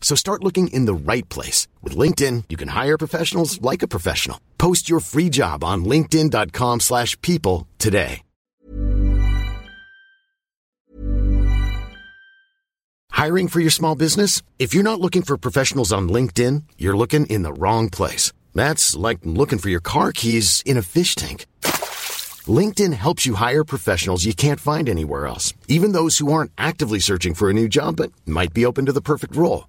So start looking in the right place. With LinkedIn, you can hire professionals like a professional. Post your free job on linkedin.com slash people today. Hiring for your small business? If you're not looking for professionals on LinkedIn, you're looking in the wrong place. That's like looking for your car keys in a fish tank. LinkedIn helps you hire professionals you can't find anywhere else, even those who aren't actively searching for a new job but might be open to the perfect role.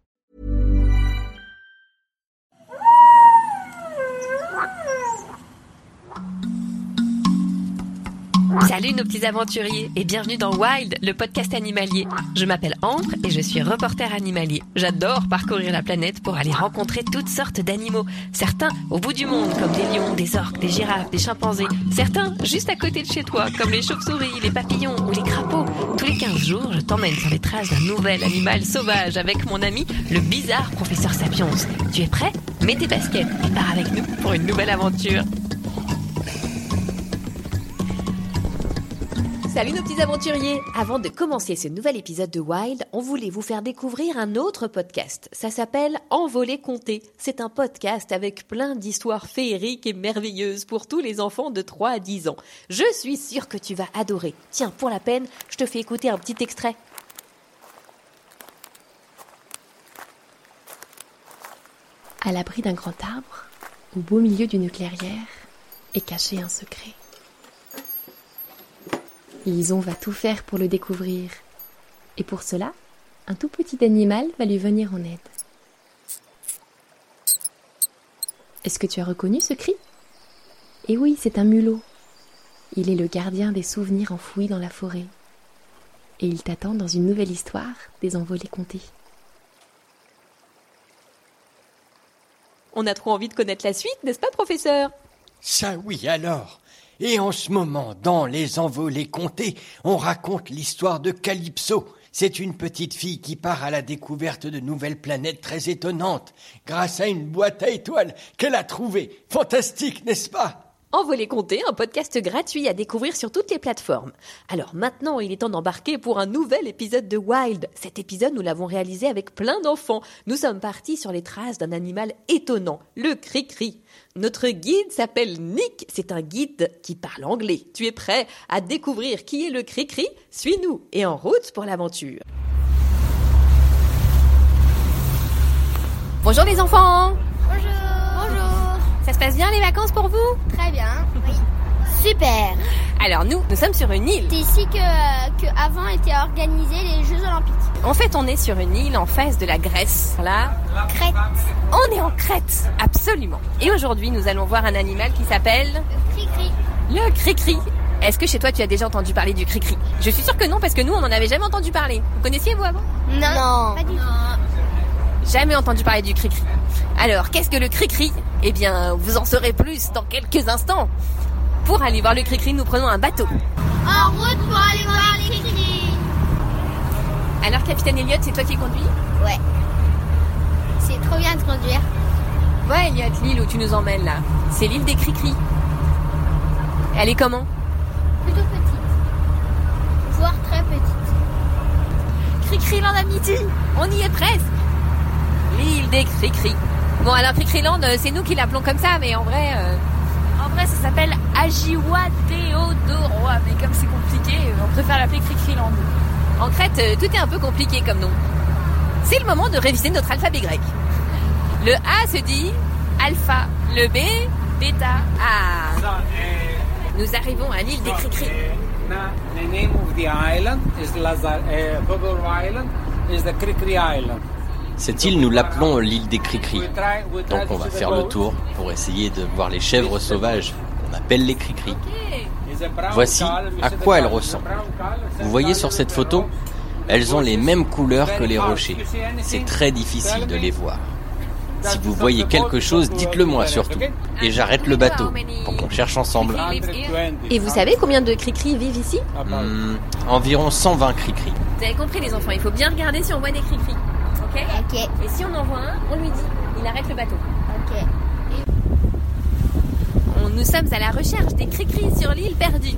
Salut nos petits aventuriers et bienvenue dans Wild, le podcast animalier. Je m'appelle Ambre et je suis reporter animalier. J'adore parcourir la planète pour aller rencontrer toutes sortes d'animaux. Certains au bout du monde comme des lions, des orques, des girafes, des chimpanzés. Certains juste à côté de chez toi comme les chauves-souris, les papillons ou les crapauds. Tous les 15 jours, je t'emmène sur les traces d'un nouvel animal sauvage avec mon ami, le bizarre professeur Sapiens. Tu es prêt? Mets tes baskets et pars avec nous pour une nouvelle aventure. Salut nos petits aventuriers Avant de commencer ce nouvel épisode de Wild, on voulait vous faire découvrir un autre podcast. Ça s'appelle Envolé compté. C'est un podcast avec plein d'histoires féeriques et merveilleuses pour tous les enfants de 3 à 10 ans. Je suis sûre que tu vas adorer. Tiens, pour la peine, je te fais écouter un petit extrait. À l'abri d'un grand arbre, au beau milieu d'une clairière, est caché un secret. Lison va tout faire pour le découvrir. Et pour cela, un tout petit animal va lui venir en aide. Est-ce que tu as reconnu ce cri? Eh oui, c'est un mulot. Il est le gardien des souvenirs enfouis dans la forêt. Et il t'attend dans une nouvelle histoire des envolées comptées. On a trop envie de connaître la suite, n'est-ce pas, professeur? Ça oui alors. Et en ce moment, dans Les Envolées comptées, on raconte l'histoire de Calypso. C'est une petite fille qui part à la découverte de nouvelles planètes très étonnantes, grâce à une boîte à étoiles qu'elle a trouvée. Fantastique, n'est-ce pas? Envolé compté, un podcast gratuit à découvrir sur toutes les plateformes. Alors maintenant, il est temps d'embarquer pour un nouvel épisode de Wild. Cet épisode, nous l'avons réalisé avec plein d'enfants. Nous sommes partis sur les traces d'un animal étonnant, le cri-cri. Notre guide s'appelle Nick, c'est un guide qui parle anglais. Tu es prêt à découvrir qui est le cri-cri? Suis-nous et en route pour l'aventure. Bonjour les enfants passe bien les vacances pour vous? Très bien. Oui. Super. Alors nous, nous sommes sur une île. C'est ici que, euh, que avant étaient organisés les Jeux Olympiques. En fait, on est sur une île en face de la Grèce. Là, Crète. on est en Crète, absolument. Et aujourd'hui, nous allons voir un animal qui s'appelle Cri-cri. le cri-cri. Est-ce que chez toi, tu as déjà entendu parler du cri-cri? Je suis sûre que non, parce que nous, on n'en avait jamais entendu parler. Vous connaissiez vous avant? Non. Pas du tout. Jamais entendu parler du cri-cri. Alors, qu'est-ce que le cri-cri? Eh bien, vous en saurez plus dans quelques instants. Pour aller voir le cri-cri, nous prenons un bateau. En route pour aller voir les cri Alors, capitaine Elliot, c'est toi qui conduis? Ouais. C'est trop bien de conduire. Ouais, Elliot, l'île où tu nous emmènes là. C'est l'île des cri-cri. Elle est comment? Plutôt petite. Voire très petite. Cri-cri Amity On y est presque L'île des cri-cri. Bon, alors Cri-Cri-Land, euh, c'est nous qui l'appelons comme ça, mais en vrai... euh, En vrai, ça s'appelle Ajiwa Theodoroa, mais comme c'est compliqué, euh, on préfère l'appeler Cri-Cri-Land. En Crète, tout est un peu compliqué comme nom. C'est le moment de réviser notre alphabet grec. Le A se dit alpha, le B, bêta, A. Nous arrivons à l'île des cri-cri. The island Island. Cette île, nous l'appelons l'île des Cricris. Donc on va faire le tour pour essayer de voir les chèvres sauvages qu'on appelle les Cricris. Voici à quoi elles ressemblent. Vous voyez sur cette photo Elles ont les mêmes couleurs que les rochers. C'est très difficile de les voir. Si vous voyez quelque chose, dites-le moi surtout. Et j'arrête le bateau pour qu'on cherche ensemble. Et vous savez combien de cri-cri vivent ici? Hmm, environ 120 cri-cri. Vous avez compris les enfants, il faut bien regarder si on voit des cri-cri. Ok Ok, Et si on en voit un, on lui dit. Il arrête le bateau. ok. On- nous sommes à la recherche des cri-cri sur l'île perdue.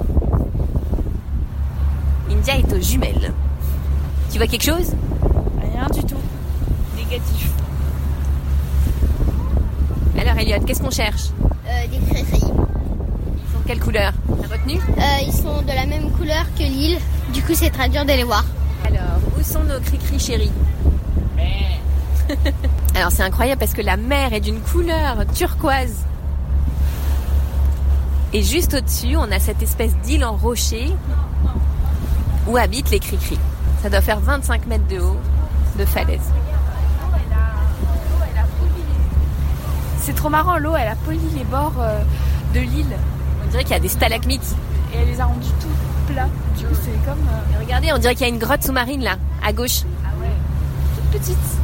India est aux jumelles. Tu vois quelque chose? Rien du tout. Négatif. Alors Elliot, qu'est-ce qu'on cherche? Euh, des crairies. Ils sont de quelle couleur? T'as retenu Euh, ils sont de la même couleur que l'île. Du coup, c'est très dur de les voir. Alors, où sont nos cri-cri chéris Alors c'est incroyable parce que la mer est d'une couleur turquoise. Et juste au-dessus, on a cette espèce d'île en rocher où habitent les cri-cri. Ça doit faire 25 mètres de haut de falaise. C'est trop marrant, l'eau, elle a poli les bords euh, de l'île. On dirait qu'il y a des stalagmites. Et elle les a rendus tout plats. Du coup, c'est comme... euh, regardez, on dirait qu'il y a une grotte sous-marine là, à gauche. Toute petite.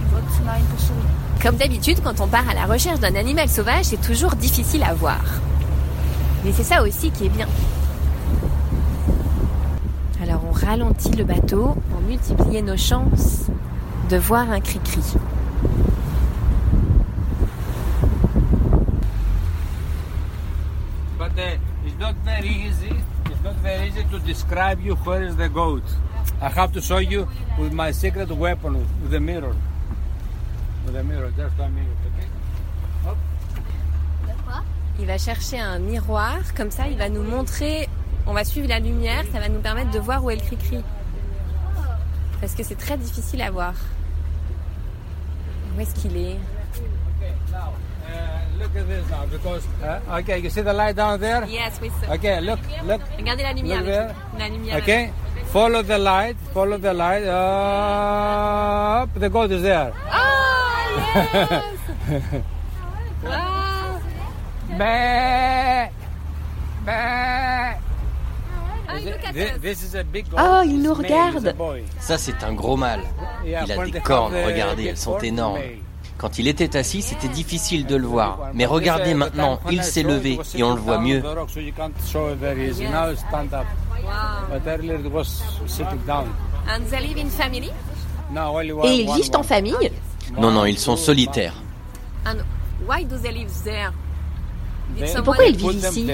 Une grotte sous-marine pour souris. Comme d'habitude, quand on part à la recherche d'un animal sauvage, c'est toujours difficile à voir. Mais c'est ça aussi qui est bien. Alors on ralentit le bateau pour multiplier nos chances de voir un cri-cri. But uh, it's not very easy. It's not very easy to describe you where is the goat. I have to show you with my secret weapon, with the mirror. With the mirror, just one minute, okay? Il va chercher un miroir, comme ça il va nous montrer, on va suivre la lumière, ça va nous permettre de voir où est le cri-cri. Parce que c'est très difficile à voir. Où est-ce qu'il est? Okay, uh, look at this now, because, uh, okay, you see the light down there? Yes, oui. Okay, look, look, Regardez la lumière. Look. La lumière. okay? Follow the light, follow the light, up, the goat is there. Ah. Bah, bah. Ah, look at This, us. this is a big goat. Oh, il nous regarde. it's a boy. Ça, c'est un gros mâle. Il a des cornes, regardez, elles sont énormes. Quand il était assis, c'était difficile de le voir. Mais regardez maintenant, il s'est levé et on le voit mieux. Et ils vivent en famille? Non, non, ils sont solitaires. Et pourquoi ils vivent ici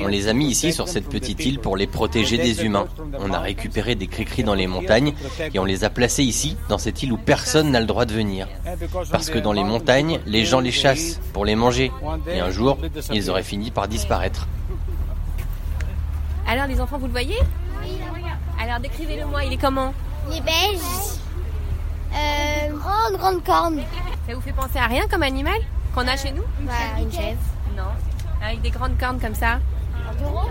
On les a mis ici sur cette petite île pour les protéger des humains. On a récupéré des cris-cris dans les montagnes et on les a placés ici, dans cette île où personne n'a le droit de venir. Parce que dans les montagnes, les gens les chassent pour les manger. Et un jour, ils auraient fini par disparaître. Alors les enfants, vous le voyez? Alors décrivez-le moi, il est comment? Les beige. Euh, grande, grande corne. Ça vous fait penser à rien comme animal qu'on a chez nous? Bah, une chèvre. Non. Avec des grandes cornes comme ça? Un taureau?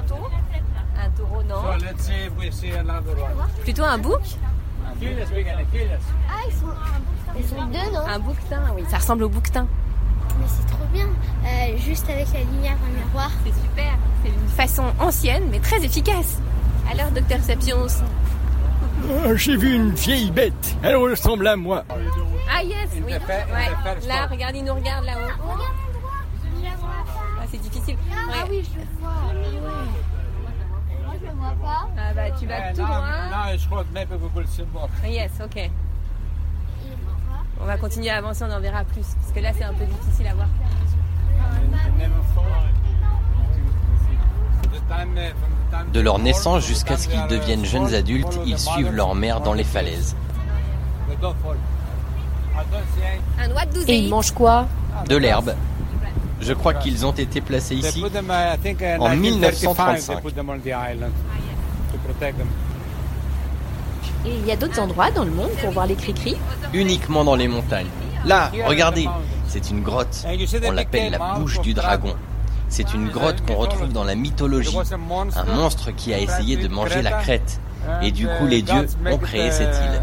Un taureau, non. So let's see if we see another one. Plutôt un bouc? Ah, ils sont, ils sont deux, non? Un bouquetin, oui. Ça ressemble au bouquetin. Mais c'est trop bien. Euh, juste avec la lumière dans le miroir. C'est super. C'est une façon ancienne, mais très efficace. Alors, docteur Sapiens. Oh, J'ai vu une vieille bête. Elle ressemble à moi. Ah yes, oui. Ouais. Là, regarde, il nous regarde là-haut. Regarde l'endroit. Je la vois. Ah, c'est difficile. Ah Ouais. oui, je le vois. Moi, je le vois pas. Ah bah, tu vas Yeah, tout droit. now it's hot, maybe we will see more. Yes, ok. Pas. On va continuer à avancer, on en verra plus. Parce que là, c'est un peu difficile à voir. De leur naissance jusqu'à ce qu'ils deviennent jeunes adultes, ils suivent leur mère dans les falaises. Et ils mangent quoi? De l'herbe. Je crois qu'ils ont été placés ici en en 1935. Et il y a d'autres endroits dans le monde pour voir les cri-cris uniquement dans les montagnes. Là, regardez, c'est une grotte. On l'appelle la bouche du dragon. C'est une grotte qu'on retrouve dans la mythologie. Un monstre qui a essayé de manger la crête. Et du coup, les dieux ont créé cette île.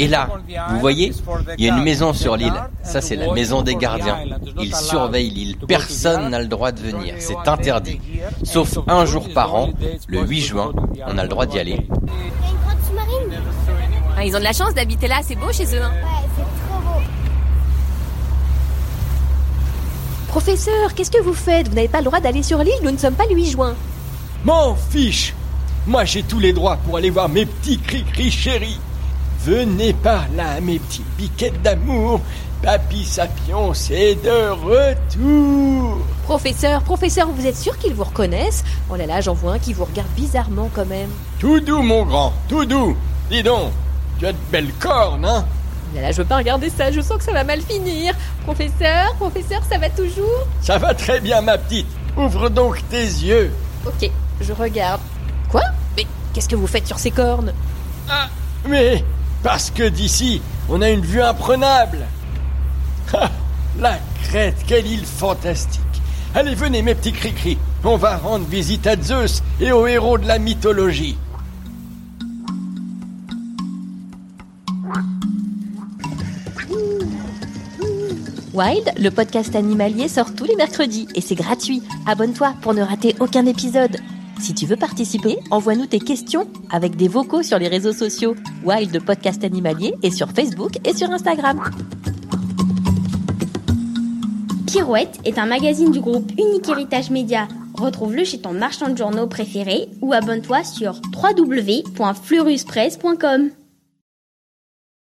Et là, vous voyez, il y a une maison sur l'île. Ça, c'est la maison des gardiens. Ils surveillent l'île. Personne n'a le droit de venir. C'est interdit. Sauf un jour par an, le 8 juin, on a le droit d'y aller. Ah, ils ont de la chance d'habiter là, c'est beau chez eux. Hein. Professeur, qu'est-ce que vous faites? Vous n'avez pas le droit d'aller sur l'île, nous ne sommes pas le 8 juin. M'en fiche Moi j'ai tous les droits pour aller voir mes petits cri-cri chéris. Venez par là, mes petits piquettes d'amour. Papy Sapion, c'est de retour. Professeur, professeur, vous êtes sûr qu'ils vous reconnaissent? Oh là là, j'en vois un qui vous regarde bizarrement quand même. Tout doux, mon grand, tout doux. Dis donc, tu as de belles cornes, hein? Oh là là, je veux pas regarder ça, je sens que ça va mal finir. Professeur, professeur, ça va toujours? Ça va très bien, ma petite. Ouvre donc tes yeux. Ok, je regarde. Quoi? Mais qu'est-ce que vous faites sur ces cornes? Ah, mais parce que d'ici, on a une vue imprenable. Ah, la Crète, quelle île fantastique. Allez, venez, mes petits cri-cri. On va rendre visite à Zeus et aux héros de la mythologie. Wild, le podcast animalier sort tous les mercredis et c'est gratuit. Abonne-toi pour ne rater aucun épisode. Si tu veux participer, envoie-nous tes questions avec des vocaux sur les réseaux sociaux Wild Podcast Animalier et sur Facebook et sur Instagram. Pirouette est un magazine du groupe Unique Héritage Média. Retrouve-le chez ton marchand de journaux préféré ou abonne-toi sur www.fleuruspresse.com.